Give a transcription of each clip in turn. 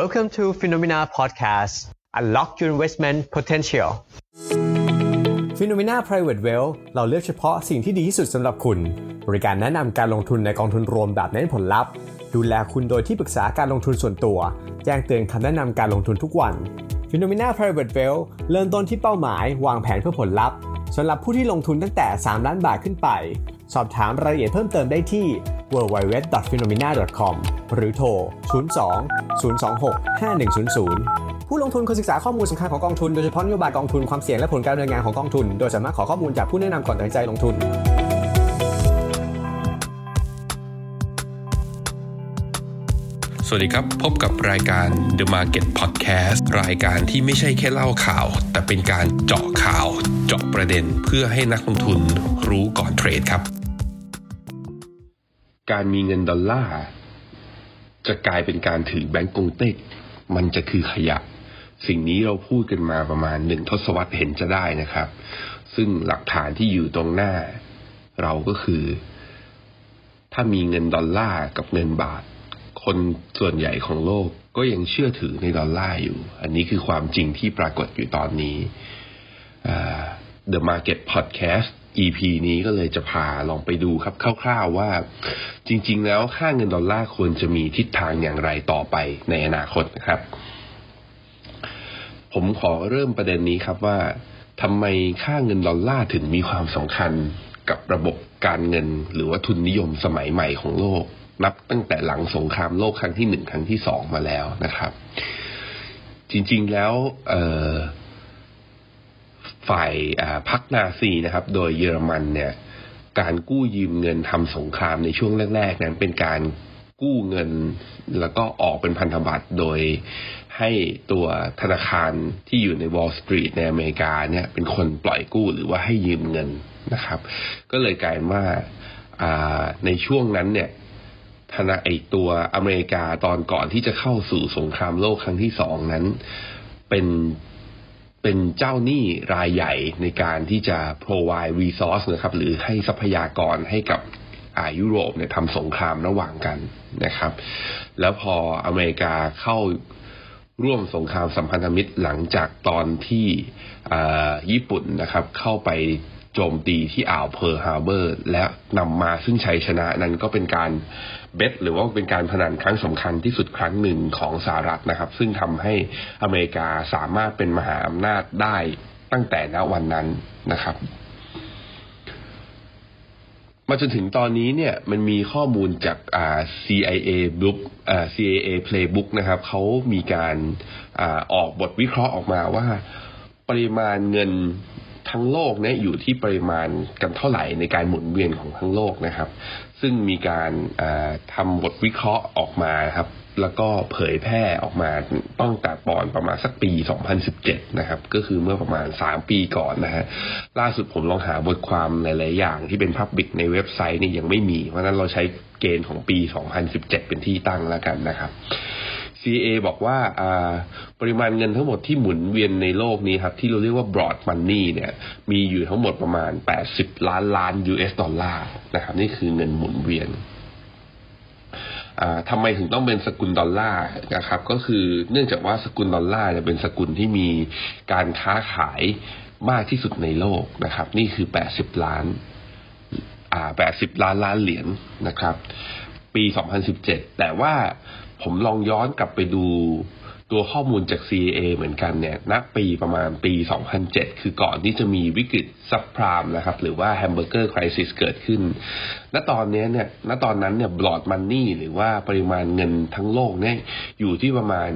Welcome to Phenomena Podcast Unlock your investment potential Phenomena Private Wealth เราเลือกเฉพาะสิ่งที่ดีที่สุดสำหรับคุณ บริการแนะนำการลงทุนในกองทุนรวมแบบเน้นผลลัพธ์ ดูแลคุณโดยที่ปรึกษาการลงทุนส่วนตัว แจ้งเตือนคำแนะนำการลงทุนทุกวัน Phenomena Private Wealth เริ่มต้นที่เป้าหมาย วางแผนเพื่อผลลัพธ์สำหรับผู้ที่ลงทุนตั้งแต่ 3 ล้านบาทขึ้นไป สอบถามรายละเอียดเพิ่มเติมได้ที่ www.phenomena.com หรือโทร 02 026 5100 ผู้ลงทุนควรศึกษาข้อมูลสำคัญของกองทุนโดยเฉพาะนโยบายกองทุนความเสี่ยงและผลการดำเนินงานของกองทุน โดยสามารถขอข้อมูลจากผู้แนะนำก่อนตัดสินใจลงทุนสวัสดีครับ พบกับรายการ The Market Podcast รายการที่ไม่ใช่แค่เล่าข่าว แต่เป็นการเจาะข่าว เจาะประเด็นเพื่อให้นักลงทุนรู้ก่อนเทรดครับ การมีเงินดอลลาร์จะกลายเป็นการถือแบงก์กงเต็ก มันจะคือขยะ สิ่งนี้เราพูดกันมาประมาณหนึ่งทศวรรษเห็นจะได้นะครับ ซึ่งหลักฐานที่อยู่ตรงหน้า เราก็คือ ถ้ามีเงินดอลลาร์กับเงินบาท คนส่วนใหญ่ของโลกก็ยังเชื่อถือในดอลลาร์อยู่ อันนี้คือความจริงที่ปรากฏอยู่ตอนนี้ The Market Podcast EP นี้ก็เลยจะพาลองไปดูครับคร่าวๆว่า จริง ๆ แล้วค่าเงินดอลลาร์ควรจะมีทิศทางอย่างไรต่อไปในอนาคตนะครับ ผมขอเริ่มประเด็นนี้ครับว่าทำไมค่าเงินดอลลาร์ถึงมีความสำคัญกับระบบการเงิน หรือว่าทุนนิยมสมัยใหม่ของโลก นับตั้งแต่หลังสงครามโลกครั้งที่หนึ่งครั้งที่สองมาแล้วนะครับ จริง ๆแล้ว ฝ่ายพรรคนาซีนะครับ โดยเยอรมันเนี่ย การกู้ยืมเงินทำสงครามในช่วงแรกๆนั้นเป็นการกู้เงินแล้วก็ออกเป็นพันธบัตรโดยให้ตัวธนาคารที่อยู่ในวอลล์สตรีทในอเมริกาเนี่ยเป็นคนปล่อยกู้หรือว่าให้ยืมเงินนะครับ ก็เลยกลายว่าในช่วงนั้นเนี่ยธนาไอตัวอเมริกาตอนก่อนที่จะเข้าสู่สงครามโลกครั้งที่สองนั้น เป็น เป็นเจ้าหนี้รายใหญ่ในการที่จะ provide resource นะครับหรือให้ทรัพยากรให้กับอ่ายุโรปเนี่ยทำสงครามระหว่างกันนะครับ แล้วพออเมริกาเข้าร่วมสงครามสัมพันธมิตรหลังจากตอนที่ญี่ปุ่นนะครับ เข้าไป โจมตีที่อ่าวเพิร์ลฮาร์เบอร์ และนำมาซึ่งชัยชนะนั้นก็เป็นการเบสหรือว่าเป็นการพนันครั้งสำคัญที่สุดครั้งหนึ่งของสหรัฐนะครับ ซึ่งทำให้อเมริกาสามารถเป็นมหาอำนาจได้ตั้งแต่ณวันนั้นนะครับมาจนถึงตอนนี้เนี่ยมันมีข้อมูลจาก CIA book CIA playbook นะครับเขามีการอออกบทวิเคราะห์ออกมาว่า ปริมาณเงิน ทั้งโลกเนี่ยอยู่ที่ปริมาณกันเท่าไหร่ในการหมุนเวียนของทั้งโลกนะครับ ซึ่งมีการทำบทวิเคราะห์ออกมาครับ แล้วก็เผยแพร่ออกมาต้องแต่ปอนประมาณสักปี 2017 นะครับ ก็คือเมื่อประมาณ 3 ปีก่อนนะฮะล่าสุดผมลองหาบทความหลาย ๆ อย่างที่เป็นพับบิกในเว็บไซต์นี่ยังไม่มี เพราะนั้นเราใช้เกณฑ์ของปี 2017 เป็นที่ตั้งแล้วกันนะครับ CA บอกว่าปริมาณเงินทั้งหมดที่หมุนเวียนในโลกนี้ครับที่เราเรียกว่า broad money เนี่ยมีอยู่ทั้งหมดประมาณ 80 ล้านล้าน US ดอลลาร์นะครับนี่คือเงินหมุนเวียนทำไมถึงต้องเป็นสกุลดอลลาร์นะครับ ก็คือเนื่องจากว่าสกุลดอลลาร์เนี่ยเป็นสกุลที่มีการค้าขายมากที่สุดในโลกนะครับ นี่คือ 80 ล้าน อ่า 80 ล้านล้านเหรียญนะครับ ปี 2017 แต่ว่า ผมลองย้อนกลับไปดูตัวข้อมูลจาก CIA เหมือนกันเนี่ยณปีประมาณปี 2007 คือก่อนที่จะมีวิกฤต subprime นะครับ หรือว่า hamburger crisis เกิดขึ้น ณ ตอนนี้เนี่ย ณ ตอนนั้นเนี่ย broad money หรือว่าปริมาณเงินทั้งโลกเนี่ยอยู่ที่ประมาณ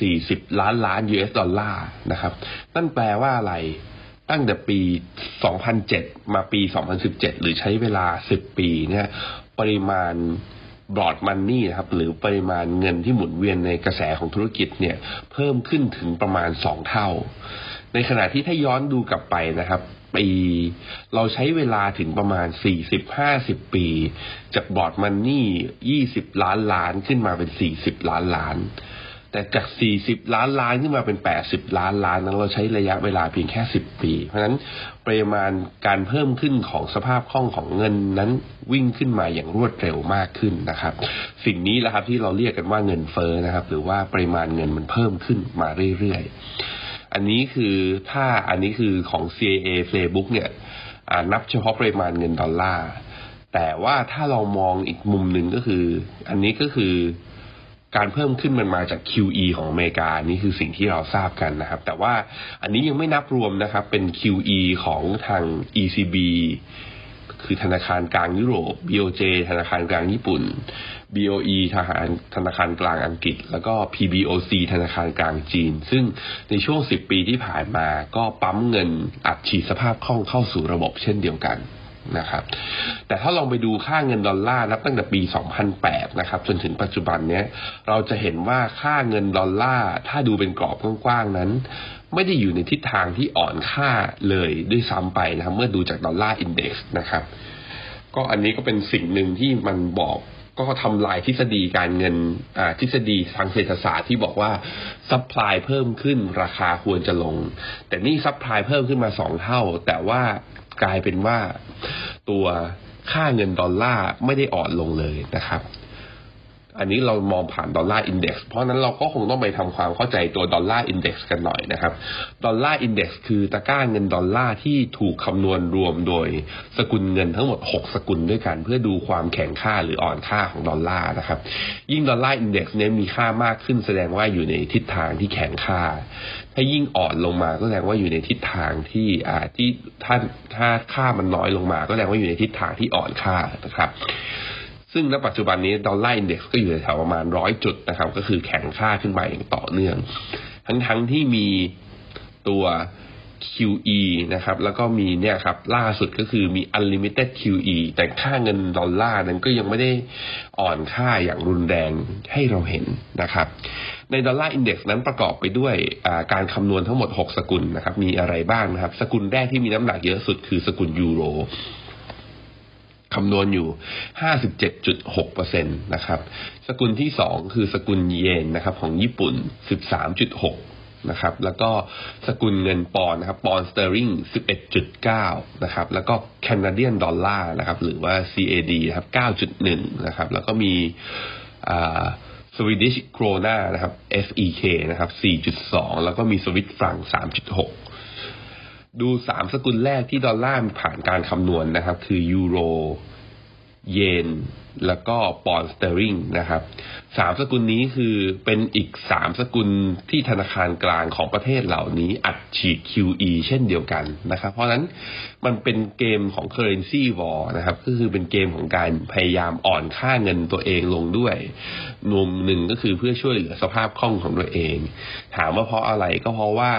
40 ล้านล้าน US ดอลลาร์นะครับ นั่นแปลว่าอะไรตั้งแต่ปี 2007 มาปี 2017 หรือใช้เวลา 10 ปีเนี่ย ปริมาณ บรอดมันนี่นะครับหรือปริมาณเงินที่หมุนเวียนในกระแสของธุรกิจเนี่ยเพิ่มขึ้นถึงประมาณสองเท่า ในขณะที่ถ้าย้อนดูกลับไปนะครับปีเราใช้เวลาถึงประมาณสี่สิบห้าสิบปี จากบอร์ดมันนี่ยี่สิบล้านล้านขึ้นมาเป็นสี่สิบล้านล้าน แต่จาก 40 ล้านล้านขึ้นมาเป็น 80 ล้านล้านนั้นเราใช้ระยะเวลาเพียงแค่ 10 ปี เพราะฉะนั้นปริมาณการเพิ่มขึ้นของสภาพคล่องของเงินนั้นวิ่งขึ้นมาอย่างรวดเร็วมากขึ้นนะครับ สิ่งนี้แหละครับที่เราเรียกกันว่าเงินเฟ้อนะครับ หรือว่าปริมาณเงินมันเพิ่มขึ้นมาเรื่อยๆ อันนี้คือถ้าอันนี้คือของ CIA Playbook เนี่ยนับเฉพาะปริมาณเงินดอลลาร์แต่ว่าถ้าเรามองอีกมุมหนึ่งก็คือ อันนี้ก็คือ การเพิ่มขึ้นมันมาจาก QE ของอเมริกานี่คือสิ่งที่เราทราบกันนะครับ แต่ว่าอันนี้ยังไม่นับรวมนะครับเป็น QE ของทาง ECB คือธนาคารกลางยุโรป BOJ ธนาคารกลางญี่ปุ่น BOE ทหารธนาคารกลางอังกฤษ แล้วก็ PBOC ธนาคารกลางจีน ซึ่งในช่วง 10 ปีที่ผ่านมาก็ปั๊มเงินอัดฉีดสภาพคล่องเข้าสู่ระบบเช่นเดียวกัน นะครับ แต่ถ้าลองไปดูค่าเงินดอลลาร์นับตั้งแต่ปี 2008 นะครับ จนถึงปัจจุบันเนี้ย เราจะเห็นว่าค่าเงินดอลลาร์ถ้าดูเป็นกรอบกว้างๆนั้น ไม่ได้อยู่ในทิศทางที่อ่อนค่าเลยด้วยซ้ำไปนะครับเมื่อดูจาก dollar index นะครับ ก็อันนี้ก็เป็นสิ่งหนึ่งที่มันบอกก็ทำลายทฤษฎีการเงินทฤษฎีทางเศรษฐศาสตร์ที่บอกว่า supply เพิ่มขึ้นราคาควรจะลง แต่นี่ supply เพิ่มขึ้นมาสองเท่า แต่ว่า กลายเป็นว่าตัวค่าเงินดอลลาร์ไม่ได้อ่อนลงเลยนะครับ อันนี้เรามองผ่าน dollar index เพราะนั้นเราก็คงต้องไปทำความเข้าใจตัว dollar index กันหน่อยนะครับ dollar index คือตะกร้าเงินดอลลาร์ที่ถูกคำนวณรวมโดยสกุลเงินทั้งหมด 6 สกุลด้วยกัน เพื่อดูความแข็งค่าหรืออ่อนค่าของดอลลาร์นะครับ ยิ่ง dollar index เนี้ยมีค่ามากขึ้นแสดงว่าอยู่ในทิศทางที่แข็งค่า ถ้ายิ่งอ่อนลงมาก็แสดงว่าอยู่ในทิศทางที่อ่าที่ถ้าถ้าค่ามันน้อยลงมา ก็แสดงว่าอยู่ในทิศทางที่อ่อนค่านะครับ ซึ่งณปัจจุบันนี้ดอลลาร์อินเด็กซ์ก็อยู่แถวประมาณร้อยจุดนะครับ ก็คือแข็งค่าขึ้นมาอย่างต่อเนื่อง ทั้งทั้งที่มีตัว QE นะครับ แล้วก็มีเนี่ยครับ ล่าสุดก็คือมี unlimited QE แต่ค่าเงินดอลลาร์นั้นก็ยังไม่ได้อ่อนค่าอย่างรุนแรงให้เราเห็นนะครับ ในดอลลาร์อินเด็กซ์นั้นประกอบไปด้วยการคำนวณทั้งหมด 6 สกุลนะครับ มีอะไรบ้างนะครับ สกุลแรกที่มีน้ำหนักเยอะสุดคือสกุลยูโร คำนวณอยู่ 57.6%นะครับ สกุลที่สองคือสกุลเยนนะครับของญี่ปุ่น 13.6 นะครับ แล้วก็สกุลเงินปอนด์นะครับ ปอนด์สเตอร์ลิง11.9 นะครับ แล้วก็ Canadian dollar นะครับ หรือว่า CAD นะครับ 9.1 นะครับ แล้วก็มีSwedish Krona นะครับ SEK นะครับ 4.2 แล้วก็มี Swiss Franc 3.6 ดูสามสกุลแรกที่ดอลลาร์ผ่านการคำนวณนะครับ คือยูโร เยน แล้วก็ปอนด์สเตอร์ลิงนะครับสามสกุลนี้คือเป็นอีกสามสกุลที่ธนาคารกลางของประเทศเหล่านี้อัดฉีด QE เช่นเดียวกันนะครับ เพราะฉะนั้นมันเป็นเกมของ currency war นะครับก็คือเป็นเกมของการพยายามอ่อนค่าเงินตัวเองลงด้วยมุมหนึ่งก็คือเพื่อช่วยเหลือสภาพคล่องของตัวเอง ถามว่าเพราะอะไรก็เพราะว่า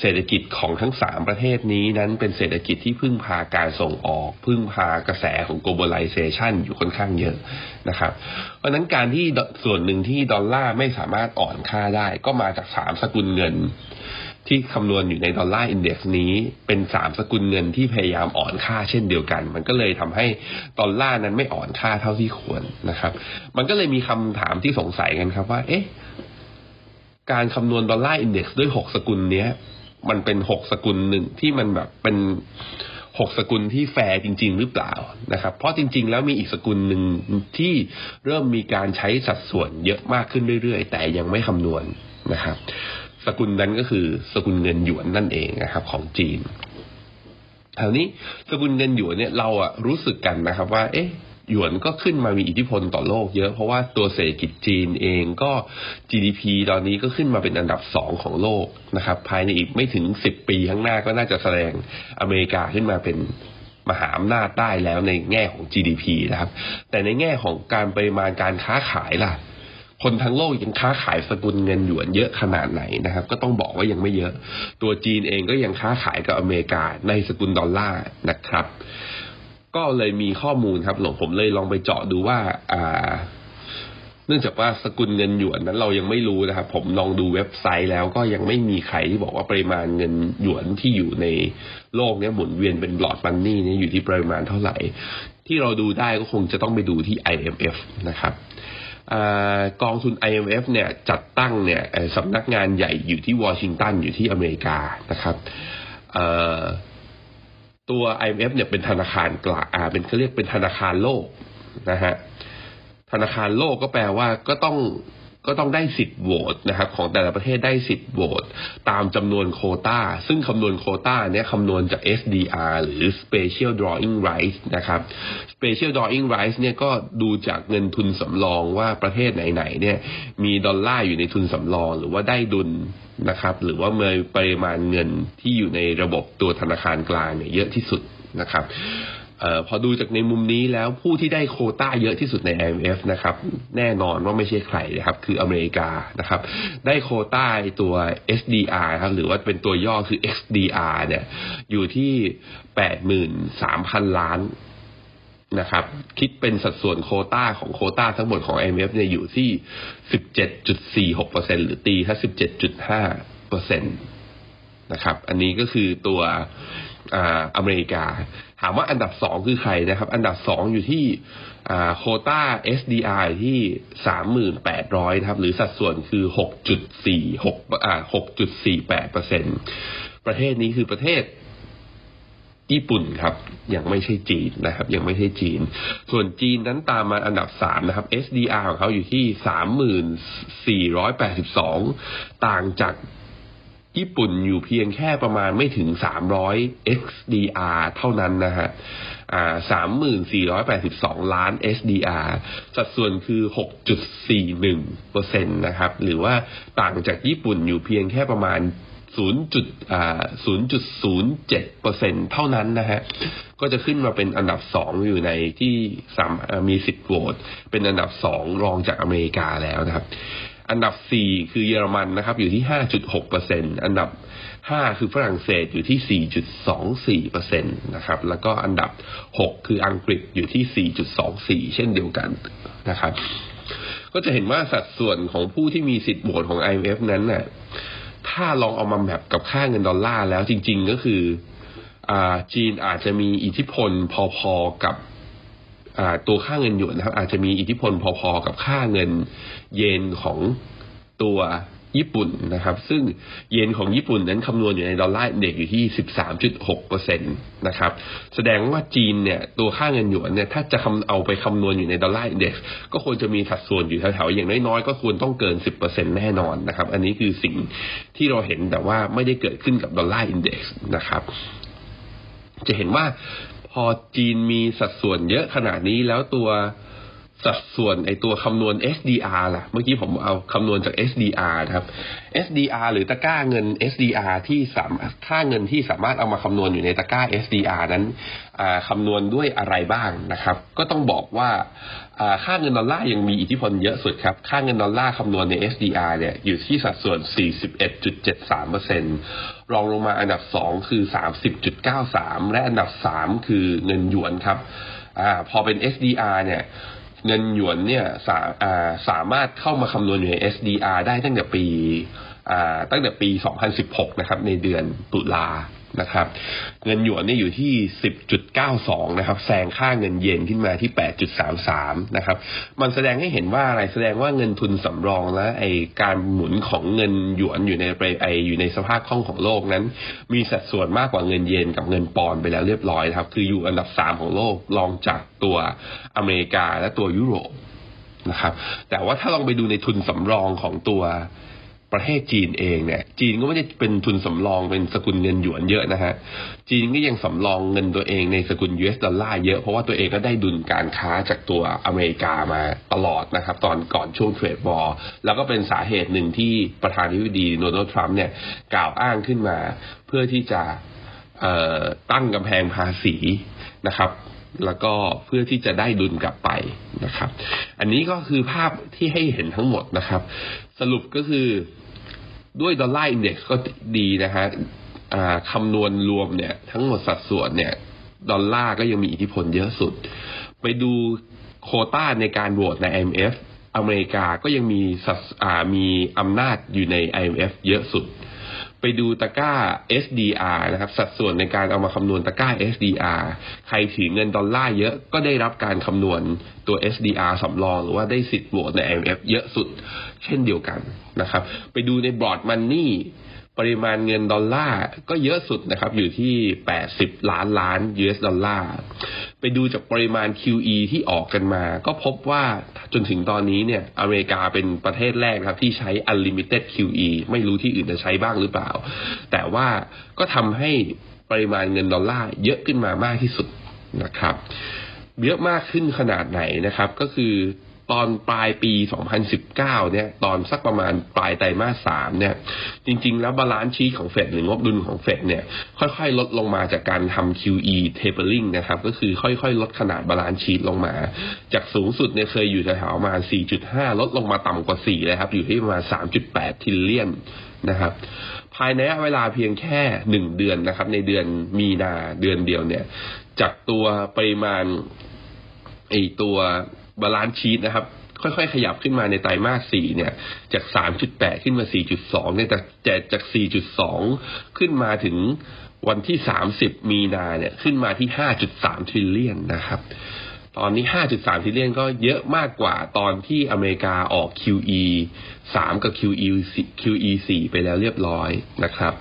เศรษฐกิจของทั้งสามประเทศนี้นั้นเป็นเศรษฐกิจที่พึ่งพาการส่งออก พึ่งพากระแสของ globalization อยู่ค่อนข้างเยอะนะครับเพราะนั้นการที่ส่วนหนึ่งที่ดอลลาร์ไม่สามารถอ่อนค่าได้ ก็มาจากสามสกุลเงิน ที่คำนวณอยู่ใน dollar index นี้ เป็นสามสกุลเงินที่พยายามอ่อนค่าเช่นเดียวกัน มันก็เลยทำให้ดอลลาร์นั้นไม่อ่อนค่าเท่าที่ควรนะครับ มันก็เลยมีคำถามที่สงสัยกันครับว่า เอ๊ะการคำนวณ dollar index ด้วยหกสกุลเนี้ย มันเป็นหกสกุลหนึ่งที่มันแบบเป็น หกสกุลที่แฟร์จริง ๆ หรือเปล่านะครับ เพราะจริง ๆ แล้วมีอีกสกุลหนึ่งที่เริ่มมีการใช้สัดส่วนเยอะมากขึ้นเรื่อยๆ แต่ยังไม่คำนวณนะครับ สกุลนั้นก็คือสกุลเงินหยวนนั่นเองนะครับ ของจีนแถวนี้สกุลเงินหยวนเนี่ยเราอะรู้สึกกันนะครับว่า เอ๊ะ หยวนก็ขึ้นมามีอิทธิพลต่อโลกเยอะ เพราะว่าตัวเศรษฐกิจจีนเองก็ GDP ตอนนี้ก็ขึ้นมาเป็นอันดับสองของโลกนะครับ ภายในอีกไม่ถึงสิบปีข้างหน้าก็น่าจะแสดงอเมริกาขึ้นมาเป็นมหาอำนาจได้แล้วในแง่ของ GDP นะครับ แต่ในแง่ของการปริมาณการค้าขายล่ะ คนทั้งโลกยังค้าขายสกุลเงินหยวนเยอะขนาดไหนนะครับ ก็ต้องบอกว่ายังไม่เยอะ ตัวจีนเองก็ยังค้าขายกับอเมริกาในสกุลดอลลาร์นะครับ ก็เลยมีข้อมูลครับหลวงผมเลยลองไปเจาะดูว่า อ่า เนื่องจากว่าสกุลเงินหยวนนั้นเรายังไม่รู้นะครับ ผมลองดูเว็บไซต์แล้วก็ยังไม่มีใครที่บอกว่าปริมาณเงินหยวนที่อยู่ในโลกนี้หมุนเวียนเป็นบลอดมันนี่นี่อยู่ที่ปริมาณเท่าไหร่ ที่เราดูได้ก็คงจะต้องไปดูที่ IMF นะครับกองทุน IMF เนี่ยจัดตั้งเนี่ยสำนักงานใหญ่อยู่ที่วอชิงตันอยู่ที่อเมริกานะครับ ตัว IMF เนี่ยเป็นธนาคารกลางเป็นเขาเรียกเป็นธนาคารโลกนะฮะธนาคารโลกก็แปลว่าก็ต้อง ก็ต้องได้สิทธิ์โหวตนะครับของแต่ละประเทศได้สิทธิ์โหวตตามจำนวนโคตาซึ่งคำนวณโคตาเนี่ยคำนวณจาก SDR หรือ Special Drawing Rights นะครับ Special Drawing Rights เนี่ยก็ดูจากเงินทุนสำรองว่าประเทศไหนๆเนี่ยมีดอลลาร์อยู่ในทุนสำรอง หรือว่าได้ดุลนะครับหรือว่าเมื่อปริมาณเงินที่อยู่ในระบบตัวธนาคารกลางเนี่ยเยอะที่สุดนะครับ ออพอดูจากในมุมนี้แล้วผู้ที่ได้โคต้าเยอะที่สุดใน IMF นะครับ แน่นอนว่าไม่ใช่ใครนะครับ คืออเมริกานะครับ ได้โคต้าตัว SDR ครับหรือว่าเป็นตัวย่อคือ XDR เนี่ยอยู่ที่แปดหมื่นสามพันล้านนะครับ คิดเป็นสัดส่วนโคต้าของโคต้าทั้งหมดของ IMF เนี่ยอยู่ที่สิบเจ็ดจุดสี่หกเปอร์เซ็นหรือตีถ้าสิบเจ็ดจุดห้าเปอร์เซ็นต นะครับ อันนี้ก็คือตัวอเมริกา ถามว่าอันดับสองคือใครนะครับ อันดับสองอยู่ที่โคต้า SDR ที่สามหมื่นแปดร้อยครับ หรือสัดส่วนคือหกจุดสี่หกอ่าหกจุดสี่แปดเปอร์เซ็นประเทศนี้คือประเทศญี่ปุ่นครับ ยังไม่ใช่จีนนะครับ ยังไม่ใช่จีน ส่วนจีนนั้นตามมาอันดับสามนะครับ SDR ของเขาอยู่ที่สามหมื่นสี่ร้อยแปดสิบสองต่างจาก ญี่ปุ่นอยู่เพียงแค่ประมาณไม่ถึง 300 XDR เท่านั้นนะฮะอ่า3482 ล้าน SDR สัดส่วนคือ 6.41เปอร์เซ็นต์นะครับ หรือว่าต่างจากญี่ปุ่นอยู่เพียงแค่ประมาณ 0.07เปอร์เซ็นเท่านั้นนะฮะ ก็จะขึ้นมาเป็นอันดับสองอยู่ในที่มีสิทธิ์โหวต เป็นอันดับสองรองจากอเมริกาแล้วนะครับ อันดับสี่คือเยอรมันนะครับ อยู่ที่ห้าจุดหกเปอร์เซ็นอันดับห้าคือฝรั่งเศสอยู่ที่สี่จุดสองสี่เปอร์เซ็นตนะครับ แล้วก็อันดับหกคืออังกฤษอยู่ที่สี่จุดสองสี่เช่นเดียวกันนะครับ ก็จะเห็นว่าสัดส่วนของผู้ที่มีสิทธิ์โหวตของ IMF นั้นน่ะถ้าลองเอามาแบบกับค่าเงินดอลลาร์แล้วจริง ๆ ก็คืออจีนอาจจะมีอิทธิพลพอๆกับ ตัวค่าเงินหยวนนะครับ อาจจะมีอิทธิพลพอๆกับค่าเงินเยนของตัวญี่ปุ่นนะครับ ซึ่งเยนของญี่ปุ่นนั้นคำนวณอยู่ในดอลลาร์เด็กอยู่ที่ 13.6เปอร์เซ็นตนะครับ แสดงว่าจีนเนี่ยตัวค่าเงินหยวนเนี่ยถ้าจะคำเอาไปคำนวณอยู่ในดอลลาร์อินเด็กซ์ก็ควรจะมีสัดส่วนอยู่แถวๆอย่างน้อยๆก็ควรต้องเกิน 10%แน่นอนนะครับ อันนี้คือสิ่งที่เราเห็นแต่ว่าไม่ได้เกิดขึ้นกับดอลลาร์อินเด็กซ์นะครับ จะเห็นว่า พอจีนมีสัดส่วนเยอะขนาดนี้แล้วตัว สัดส่วนไอตัวคำนวณ SDR ล่ะ เมื่อกี้ผมเอาคำนวณจาก SDR นะครับ SDR หรือตะกร้าเงิน SDR ที่สามค่าเงินที่สามารถเอามาคำนวณอยู่ในตะกร้า SDR นั้นคำนวณด้วยอะไรบ้างนะครับ ก็ต้องบอกว่าค่าเงินดอลลาร์ยังมีอิทธิพลเยอะสุดครับ ค่าเงินดอลลาร์คำนวณใน SDR เนี่ยอยู่ที่สัดส่วน 41.73%รองลงมาอันดับ 2 คือ 30.93 และอันดับ 3 คือเงินหยวนครับอพอเป็น SDR เนี่ย เงินหยวนเนี่ยสาสามารถเข้ามาคำนวณอยู่ใน SDR ได้ตั้งแต่ปีตั้งแต่ปี 2016 นะครับ ในเดือนตุลา นะครับ เงินหยวนนี่อยู่ที่ 10.92 นะครับ แซงค่าเงินเยนขึ้นมาที่ 8.33 นะครับ มันแสดงให้เห็นว่าอะไร แสดงว่าเงินทุนสำรองและไอการหมุนของเงินหยวนอยู่ในไออยู่ในสภาพคล่องของโลกนั้น มีสัดส่วนมากกว่าเงินเยนกับเงินปอนไปแล้วเรียบร้อยครับ คืออยู่อันดับ 3 ของโลก รองจากตัวอเมริกาและตัวยุโรปนะครับ แต่ว่าถ้าลองไปดูในทุนสำรองของตัว ประเทศจีนเองเนี่ย จีนก็ไม่ได้เป็นทุนสำรองเป็นสกุลเงินหยวนเยอะนะฮะ จีนก็ยังสำรองเงินตัวเองในสกุล US ดอลลาร์เยอะ เพราะว่าตัวเองก็ได้ดุลการค้าจากตัวอเมริกามาตลอดนะครับ ตอนก่อนช่วงเทรดบอลแล้วก็เป็นสาเหตุหนึ่งที่ประธานาธิบดีโดนัลด์ทรัมป์เนี่ยกล่าวอ้างขึ้นมา เพื่อที่จะตั้งกำแพงภาษีนะครับแล้วก็เพื่อที่จะได้ดุลกลับไปนะครับ อันนี้ก็คือภาพที่ให้เห็นทั้งหมดนะครับ สรุปก็คือ ด้วยดอลลาร์อินเด็กซ์ก็ดีนะฮะคำนวณรวมเนี่ย ทั้งหมดสัดส่วนเนี่ย ดอลลาร์ก็ยังมีอิทธิพลเยอะสุด ไปดูโคต้าในการโหวตใน IMF อเมริกาก็ยังมีสัดมีอำนาจอยู่ใน IMF เยอะสุด ไปดูตะกร้า SDR นะครับ สัดส่วนในการเอามาคำนวณตะกร้า SDR ใครถือเงินดอลลาร์เยอะก็ได้รับการคำนวณตัว SDR สำรอง หรือว่าได้สิทธิ์โหวตใน IMF เยอะสุดเช่นเดียวกันนะครับ ไปดูใน broad money ปริมาณเงินดอลลาร์ก็เยอะสุดนะครับ อยู่ที่ 80 ล้านล้าน US ดอลลาร์ ไปดูจากปริมาณ QE ที่ออกกันมา ก็พบว่าจนถึงตอนนี้เนี่ยอเมริกาเป็นประเทศแรกครับที่ใช้ unlimited QE ไม่รู้ที่อื่นจะใช้บ้างหรือเปล่า แต่ว่าก็ทำให้ปริมาณเงินดอลลาร์เยอะขึ้นมามากที่สุดนะครับ เยอะมากขึ้นขนาดไหนนะครับ ก็คือ ตอนปลายปี 2019 เนี่ย ตอนสักประมาณปลายไตรมาสสามเนี่ย จริง ๆ แล้ว balance sheet ของเฟดหรืองบดุลของเฟดเนี่ย ค่อยๆ ลดลงมาจากการทำ QE tapering นะครับ ก็คือค่อยๆ ลดขนาด balance sheet ลงมา จากสูงสุดเนี่ยเคยอยู่แถวๆประมาณ4.5 ลดลงมาต่ำกว่า 4 เลยครับ อยู่ที่ประมาณ 3.8 trillion นะครับภายในเวลาเพียงแค่หนึ่งเดือนนะครับ ในเดือนมีนาเดือนเดียวเนี่ย จากตัวปริมาณไอตัว balance sheet นะครับ ค่อยๆ ขยับขึ้นมาในไตรมาส 4 เนี่ย จาก 3.8 ขึ้นมา 4.2 เนี่ยแต่จาก 4.2 ขึ้นมาถึงวันที่ 30 มีนาเนี่ย ขึ้นมาที่ 5.3 trillion นะครับ ตอนนี้ 5.3 trillion ก็เยอะมากกว่าตอนที่อเมริกาออก QE 3 กับ QE QE 4 ไปแล้วเรียบร้อยนะครับ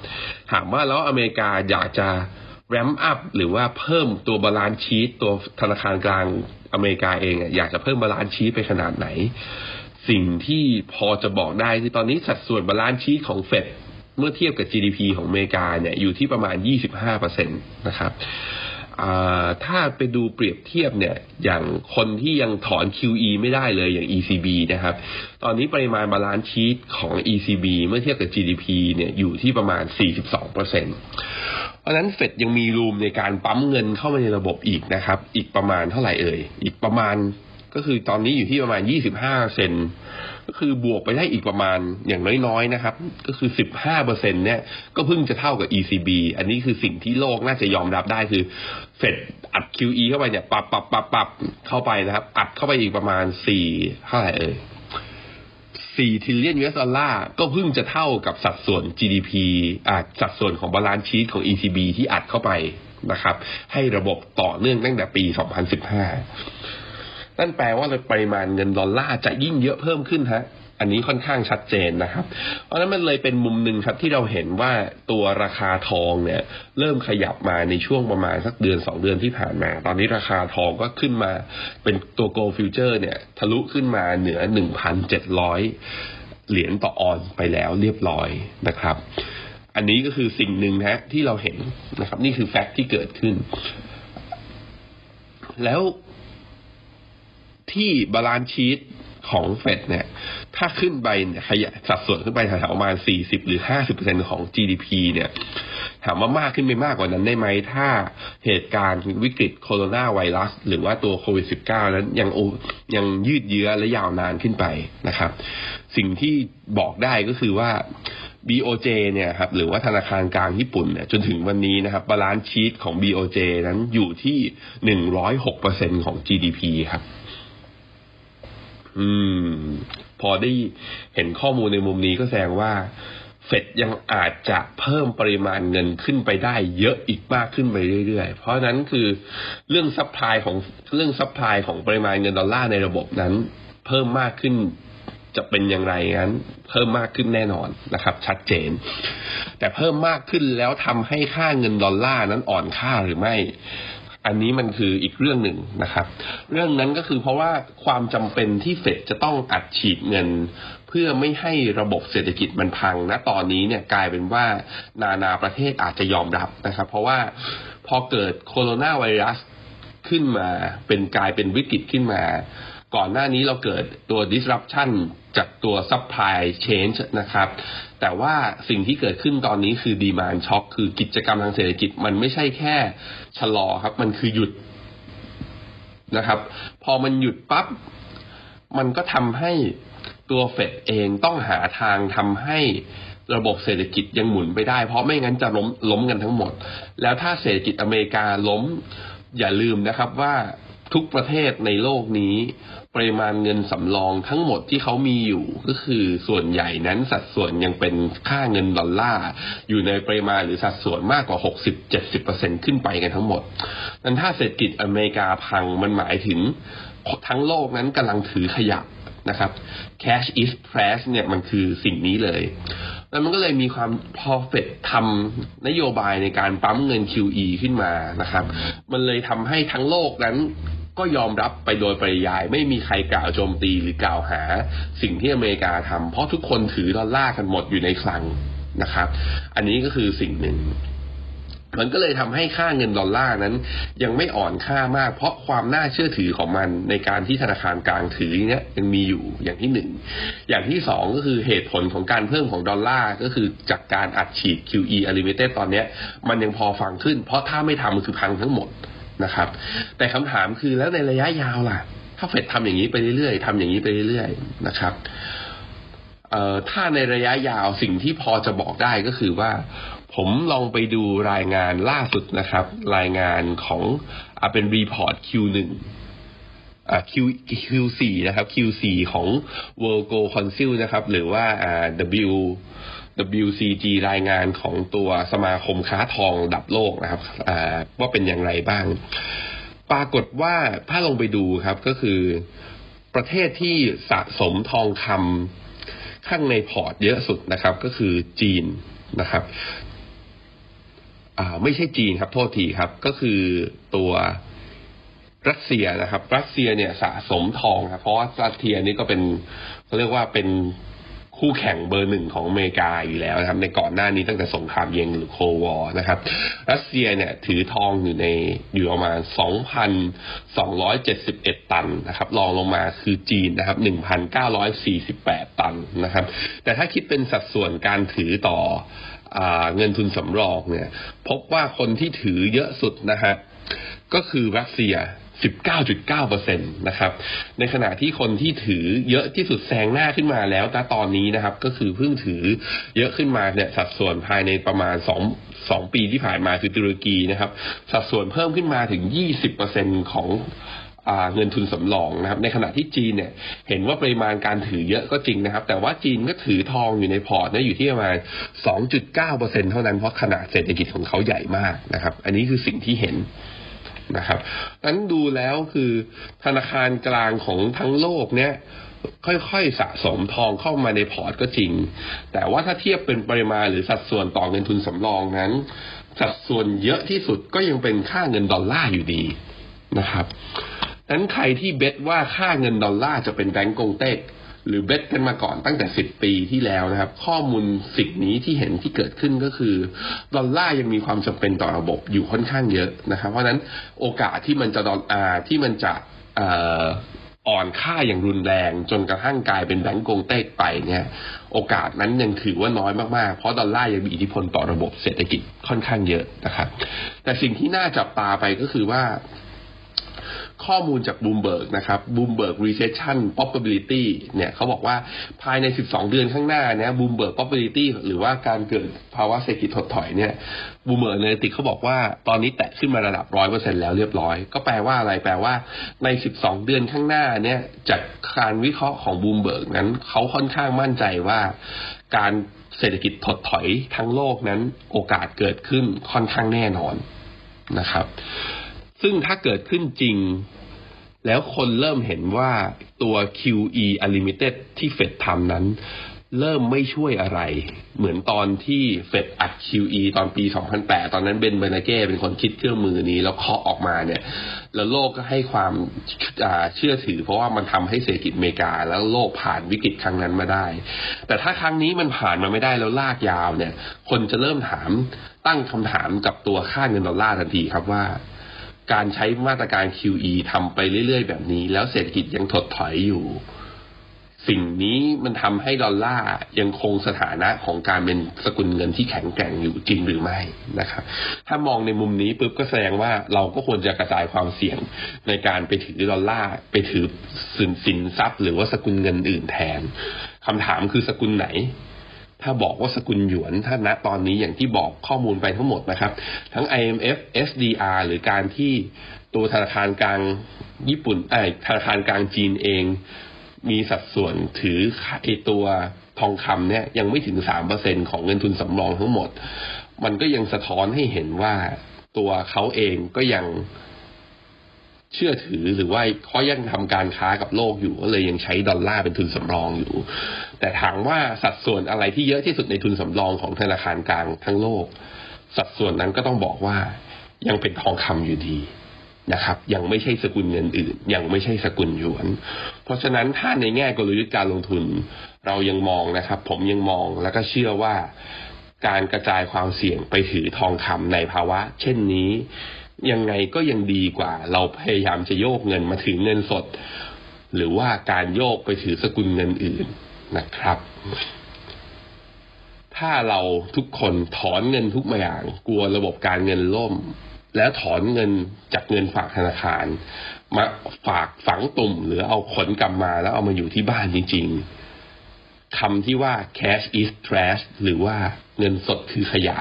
ถามว่าแล้วอเมริกาอยากจะ ramp up หรือว่าเพิ่มตัว balance sheet ตัวธนาคารกลางอเมริกาเองอยากจะเพิ่ม balance sheet ไปขนาดไหน สิ่งที่พอจะบอกได้คือตอนนี้สัดส่วน balance sheet ของเฟดเมื่อเทียบกับ GDP ของอเมริกาเนี่ยอยู่ที่ประมาณ 25%นะครับ ถ้าไปดูเปรียบเทียบเนี่ย อย่างคนที่ยังถอน QE ไม่ได้เลยอย่าง ECB นะครับ ตอนนี้ปริมาณ balance sheet ของ ECB เมื่อเทียบกับ GDP เนี่ยอยู่ที่ประมาณ 42%เพราะนั้นเฟดยังมี room ในการปั๊มเงินเข้ามาในระบบอีกนะครับ อีกประมาณเท่าไหร่เอ่ย อีกประมาณก็คือตอนนี้อยู่ที่ประมาณ 25 เปอร์เซ็นต์ ก็คือบวกไปได้อีกประมาณอย่างน้อยๆนะครับ ก็คือ 15เปอร์เซ็นต์เนี่ยก็เพิ่งจะเท่ากับ ECB อันนี้คือสิ่งที่โลกน่าจะยอมรับได้คือเฟดอัด QE เข้าไปเนี่ยปรับปรับปรับปรับเข้าไปนะครับ อัดเข้าไปอีกประมาณ4เท่าไหร่เอ่ย4ทิลเลียน US ดอลลาร์ก็เพิ่งจะเท่ากับสัดส่วน GDP อ่าสัดส่วนของ balance sheet ของ ECB ที่อัดเข้าไปนะครับ ให้ระบบต่อเนื่องตั้งแต่ปี 2015 นั่นแปลว่าปริมาณเงินดอลลาร์จะยิ่งเยอะเพิ่มขึ้นฮะอันนี้ค่อนข้างชัดเจนนะครับ เพราะนั้นมันเลยเป็นมุมหนึ่งครับที่เราเห็นว่าตัวราคาทองเนี่ย เริ่มขยับมาในช่วงประมาณสักเดือนสองเดือนที่ผ่านมา ตอนนี้ราคาทองก็ขึ้นมาเป็นตัว gold future เนี่ย ทะลุขึ้นมาเหนือหนึ่งพันเจ็ดร้อยเหรียญต่อออนซ์ไปแล้วเรียบร้อยนะครับ อันนี้ก็คือสิ่งหนึ่งนะที่เราเห็นนะครับ นี่คือ fact ที่เกิดขึ้น แล้ว ที่ balance sheet ของเฟดเนี่ย ถ้าขึ้นไปเนี่ยขยับสัดส่วนขึ้นไปแถวๆประมาณ 40 หรือ 50%ของ GDP เนี่ย ถามว่ามากขึ้นไปมากกว่านั้นได้ไหม ถ้าเหตุการณ์วิกฤตโคโรนาไวรัส หรือว่าตัวโควิด -19 นั้นยังยังยืดเยื้อและยาวนานขึ้นไปนะครับ สิ่งที่บอกได้ก็คือว่า BOJ เนี่ยครับหรือว่าธนาคารกลางญี่ปุ่นเนี่ยจนถึงวันนี้นะครับ balance sheet ของ BOJ นั้นอยู่ที่ 106%ของ GDP ครับ อืม พอได้เห็นข้อมูลในมุมนี้ก็แสดงว่าเฟดยังอาจจะเพิ่มปริมาณเงินขึ้นไปได้เยอะอีกมากขึ้นไปเรื่อยๆ เพราะนั้นคือเรื่อง supply ของเรื่อง supply ของปริมาณเงินดอลลาร์ในระบบนั้น เพิ่มมากขึ้นจะเป็นอย่างไรงั้นเพิ่มมากขึ้นแน่นอนนะครับ ชัดเจน แต่เพิ่มมากขึ้นแล้วทำให้ค่าเงินดอลลาร์นั้นอ่อนค่าหรือไม่ อันนี้มันคืออีกเรื่องหนึ่งนะครับ เรื่องนั้นก็คือเพราะว่าความจำเป็นที่เฟดจะต้องอัดฉีดเงิน เพื่อไม่ให้ระบบเศรษฐกิจมันพังนะตอนนี้เนี่ยกลายเป็นว่านานาประเทศอาจจะยอมรับนะครับ เพราะว่าพอเกิดโคโรนาไวรัสขึ้นมาเป็นกลายเป็นวิกฤตขึ้นมา ก่อนหน้านี้เราเกิดตัว disruption จากตัว supply change นะครับ แต่ว่าสิ่งที่เกิดขึ้นตอนนี้คือ demand shock คือกิจกรรมทางเศรษฐกิจ มันไม่ใช่แค่ชะลอครับ มันคือหยุดนะครับ พอมันหยุดปั๊บ มันก็ทำให้ตัวเฟดเองต้องหาทางทำให้ระบบเศรษฐกิจยังหมุนไปได้ เพราะไม่งั้นจะล้มล้มกันทั้งหมด แล้วถ้าเศรษฐกิจอเมริกาล้มอย่าลืมนะครับว่า ทุกประเทศในโลกนี้ ปริมาณเงินสำรองทั้งหมดที่เขามีอยู่ก็คือส่วนใหญ่นั้นสัดส่วนยังเป็นค่าเงินดอลลาร์อยู่ในปริมาณหรือสัดส่วนมากกว่า 60-70%ขึ้นไปกันทั้งหมดนั้นถ้าเศรษฐกิจอเมริกาพังมันหมายถึงทั้งโลกนั้นกำลังถือขยะนะครับ cash is trash เนี่ยมันคือสิ่งนี้เลย แล้วมันก็เลยมีความ profit ทำนโยบายในการปั๊มเงิน QE ขึ้นมานะครับ มันเลยทำให้ทั้งโลกนั้น ก็ยอมรับไปโดยปริยายไม่มีใครกล่าวโจมตีหรือกล่าวหา สิ่งที่อเมริกาทำเพราะทุกคนถือดอลลาร์กันหมดอยู่ในคลังนะครับ อันนี้ก็คือสิ่งหนึ่งมันก็เลยทำให้ค่าเงินดอลลาร์นั้น ยังไม่อ่อนค่ามาก เพราะความน่าเชื่อถือของมันในการที่ธนาคารกลางถือเนี้ยยังมีอยู่อย่างที่หนึ่งอย่างที่สองก็คือเหตุผลของการเพิ่มของดอลลาร์ก็คือจากการอัดฉีด QE Unlimited ตอนเนี้ย มันยังพอฟังขึ้น เพราะถ้าไม่ทำมันคือพังทั้งหมด นะครับ แต่คำถามคือแล้วในระยะยาวล่ะ ถ้าเฟดทำอย่างนี้ไปเรื่อยๆทำอย่างนี้ไปเรื่อยๆนะครับเอ่อถ้าในระยะยาวสิ่งที่พอจะบอกได้ก็คือว่า ผมลองไปดูรายงานล่าสุดนะครับ รายงานของอเป็นรีพอร์ต Q1 อ่า Q Q4 นะครับ Q4 ของ World Gold Council นะครับ หรือว่าอ่า W WCG รายงานของตัวสมาคมค้าทองดับโลกนะครับว่าเป็นอย่างไรบ้าง ปรากฏว่าถ้าลงไปดูครับก็คือประเทศที่สะสมทองคำข้างในพอร์ตเยอะสุดนะครับ ก็คือจีนนะครับไม่ใช่จีนครับ โทษทีครับ ก็คือตัวรัสเซียนะครับ รัสเซียเนี่ยสะสมทองครับ เพราะว่ารัสเซียนี่ก็เป็นเขาเรียกว่าเป็น คู่แข่งเบอร์หนึ่งของอเมริกาอยู่แล้วนะครับ ในก่อนหน้านี้ตั้งแต่สงครามเย็นหรือโควอนะครับ รัสเซียเนี่ยถือทองอยู่ในอยู่ประมาณ 2,271 ตันนะครับรองลงมาคือจีนนะครับ 1,948 ตันนะครับ แต่ถ้าคิดเป็นสัดส่วนการถือต่ออเงินทุนสำรองเนี่ย พบว่าคนที่ถือเยอะสุดนะฮะก็คือรัสเซีย 19.9%นะครับ ในขณะที่คนที่ถือเยอะที่สุดแซงหน้าขึ้นมาแล้วณตอนนี้นะครับ ก็คือเพิ่งถือเยอะขึ้นมาเนี่ยสัดส่วนภายในประมาณ 2 2 ปีที่ผ่านมาคือตุรกีนะครับ สัดส่วนเพิ่มขึ้นมาถึง 20%ของเงินทุนสำรองนะครับ ในขณะที่จีนเนี่ย เห็นว่าปริมาณการถือเยอะก็จริงนะครับ แต่ว่าจีนก็ถือทองอยู่ในพอร์ตเนี่ยอยู่ที่ประมาณ 2.9%เท่านั้นเพราะขนาดเศรษฐกิจของเขาใหญ่มากนะครับ อันนี้คือสิ่งที่เห็น นะครับนั้นดูแล้วคือธนาคารกลางของทั้งโลกเนี่ยค่อยๆสะสมทองเข้ามาในพอร์ตก็จริง แต่ว่าถ้าเทียบเป็นปริมาณหรือสัดส่วนต่อเงินทุนสำรองนั้น สัดส่วนเยอะที่สุดก็ยังเป็นค่าเงินดอลลาร์อยู่ดีนะครับนั้นใครที่ bet ว่าค่าเงินดอลลาร์จะเป็นแบงก์กงเต็ก หรือ bet กันมาก่อนตั้งแต่สิบปีที่แล้วนะครับ ข้อมูลสิ่งนี้ที่เห็นที่เกิดขึ้นก็คือดอลลาร์ยังมีความจำเป็นต่อระบบอยู่ค่อนข้างเยอะนะครับ เพราะนั้นโอกาสที่มันจะดอลลาร์ที่มันจะอ่อนค่าอย่างรุนแรงจนกระทั่งกลายเป็นแบงก์กงเต็กไปเนี่ยโอกาสนั้นยังถือว่าน้อยมากๆ เพราะดอลลาร์ยังมีอิทธิพลต่อระบบเศรษฐกิจค่อนข้างเยอะนะครับ แต่สิ่งที่น่าจับตาไปก็คือว่า ข้อมูลจากบูมเบิร์กนะครับ Bloomberg recession probability เนี่ยเขาบอกว่าภายใน 12 เดือนข้างหน้านี่ยบูมเบิร์ก probability หรือว่าการเกิดภาวะเศรษฐกิจถดถอยเนี่ย Bloomberg Economics เขาบอกว่าตอนนี้แตะขึ้นมาระดับร้อยเปอร์เซ็นต์แล้วเรียบร้อย ก็แปลว่าอะไรแปลว่าใน 12 เดือนข้างหน้าเนี่ยจากการวิเคราะห์ของบูมเบิร์กนั้นเขาค่อนข้างมั่นใจว่าการเศรษฐกิจถดถอยทั้งโลกนั้นโอกาสเกิดขึ้นค่อนข้างแน่นอนนะครับ ซึ่งถ้าเกิดขึ้นจริง แล้วคนเริ่มเห็นว่าตัว QE Unlimited ที่เฟดทำนั้น เริ่มไม่ช่วยอะไร เหมือนตอนที่เฟดอัด QE ตอนปี 2008 ตอนนั้นเบนเบอร์นันเก้เป็นคนคิดเครื่องมือนี้ แล้วเคาะออกมาเนี่ย แล้วโลกก็ให้ความเชื่อถือ เพราะว่ามันทำให้เศรษฐกิจอเมริกา แล้วโลกผ่านวิกฤตครั้งนั้นมาได้ แต่ถ้าครั้งนี้มันผ่านมาไม่ได้แล้วลากยาวเนี่ย คนจะเริ่มถามตั้งคำถามกับตัวค่าเงินดอลลาร์ทันทีครับว่า การใช้มาตรการ QE ทำไปเรื่อย ๆ แบบนี้ แล้วเศรษฐกิจยังถดถอยอยู่ สิ่งนี้มันทำให้ดอลลาร์ยังคงสถานะของการเป็นสกุลเงินที่แข็งแกร่งอยู่จริงหรือไม่นะครับ ถ้ามองในมุมนี้ปุ๊บก็แสดงว่าเราก็ควรจะกระจายความเสี่ยงในการไปถือดอลลาร์ไปถือสินสินทรัพย์ หรือว่าสกุลเงินอื่นแทนคำถามคือสกุลไหน ถ้าบอกว่าสกุลหยวนถ้าณตอนนี้อย่างที่บอกข้อมูลไปทั้งหมดนะครับ ทั้ง IMF SDR หรือการที่ตัวธนาคารกลางญี่ปุ่นไอธนาคารกลางจีนเอง มีสัดส่วนถือไอตัวทองคำเนี่ยยังไม่ถึงสามเปอร์เซ็นของเงินทุนสำรองทั้งหมด มันก็ยังสะท้อนให้เห็นว่าตัวเขาเองก็ยัง เชื่อถือหรือว่าเขายังทำการค้ากับโลกอยู่ก็เลยยังใช้ดอลลาร์เป็นทุนสำรองอยู่ แต่ถามว่าสัดส่วนอะไรที่เยอะที่สุดในทุนสำรองของธนาคารกลางทั้งโลก สัดส่วนนั้นก็ต้องบอกว่ายังเป็นทองคำอยู่ดีนะครับ ยังไม่ใช่สกุลเงินอื่น ยังไม่ใช่สกุลหยวน เพราะฉะนั้นถ้าในแง่กลยุทธ์การลงทุน เรายังมองนะครับ ผมยังมองแล้วก็เชื่อว่าการกระจายความเสี่ยงไปถือทองคำในภาวะ เช่นนี้ ยังไงก็ยังดีกว่า เราพยายามจะโยกเงินมาถือเงินสด หรือว่าการโยกไปถือสกุลเงินอื่นนะครับ ถ้าเราทุกคนถอนเงินทุกอย่าง กลัวระบบการเงินล่ม แล้วถอนเงินจากเงินฝากธนาคาร มาฝากฝังตุ่ม หรือเอาขนกลับมาแล้วเอามาอยู่ที่บ้านจริง ๆคำที่ว่า cash is trash หรือว่าเงินสดคือขยะ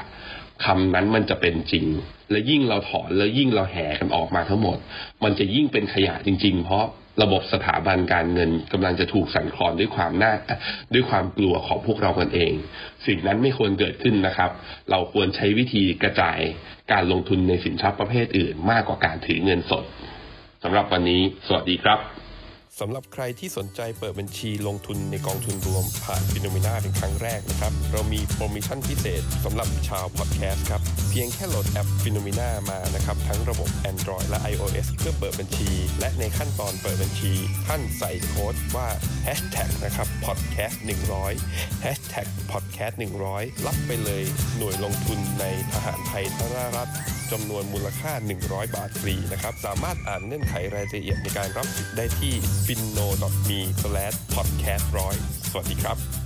คำนั้นมันจะเป็นจริง และยิ่งเราถอนแล้วยิ่งเราแห่กันออกมาทั้งหมด มันจะยิ่งเป็นขยะจริง ๆ เพราะระบบสถาบันการเงินกำลังจะถูกสั่นคลอนด้วยความน่าด้วยความกลัวของพวกเรากันเอง สิ่งนั้นไม่ควรเกิดขึ้นนะครับ เราควรใช้วิธีกระจายการลงทุนในสินทรัพย์ประเภทอื่น มากกว่าการถือเงินสดสำหรับวันนี้ สวัสดีครับ สำหรับใครที่สนใจเปิดบัญชีลงทุนในกองทุนรวมผ่าน FINNOMENA เป็นครั้งแรกนะครับ เรามีโปรโมชั่นพิเศษสำหรับชาวพอดแคสต์ครับ เพียงแค่โหลดแอป FINNOMENA มานะครับ ทั้งระบบ Android และ iOS เพื่อเปิดบัญชี และในขั้นตอนเปิดบัญชี ท่านใส่โค้ดว่า hashtag นะครับ podcast 100 hashtag podcast 100 รับไปเลยหน่วยลงทุนในทหารไทยธนรัฐจำนวนมูลค่า 100 บาทฟรีนะครับ สามารถอ่านเงื่อนไขรายละเอียดในการรับสิทธิ์ได้ที่ f i n o m e podcast 100สวัสดีครับ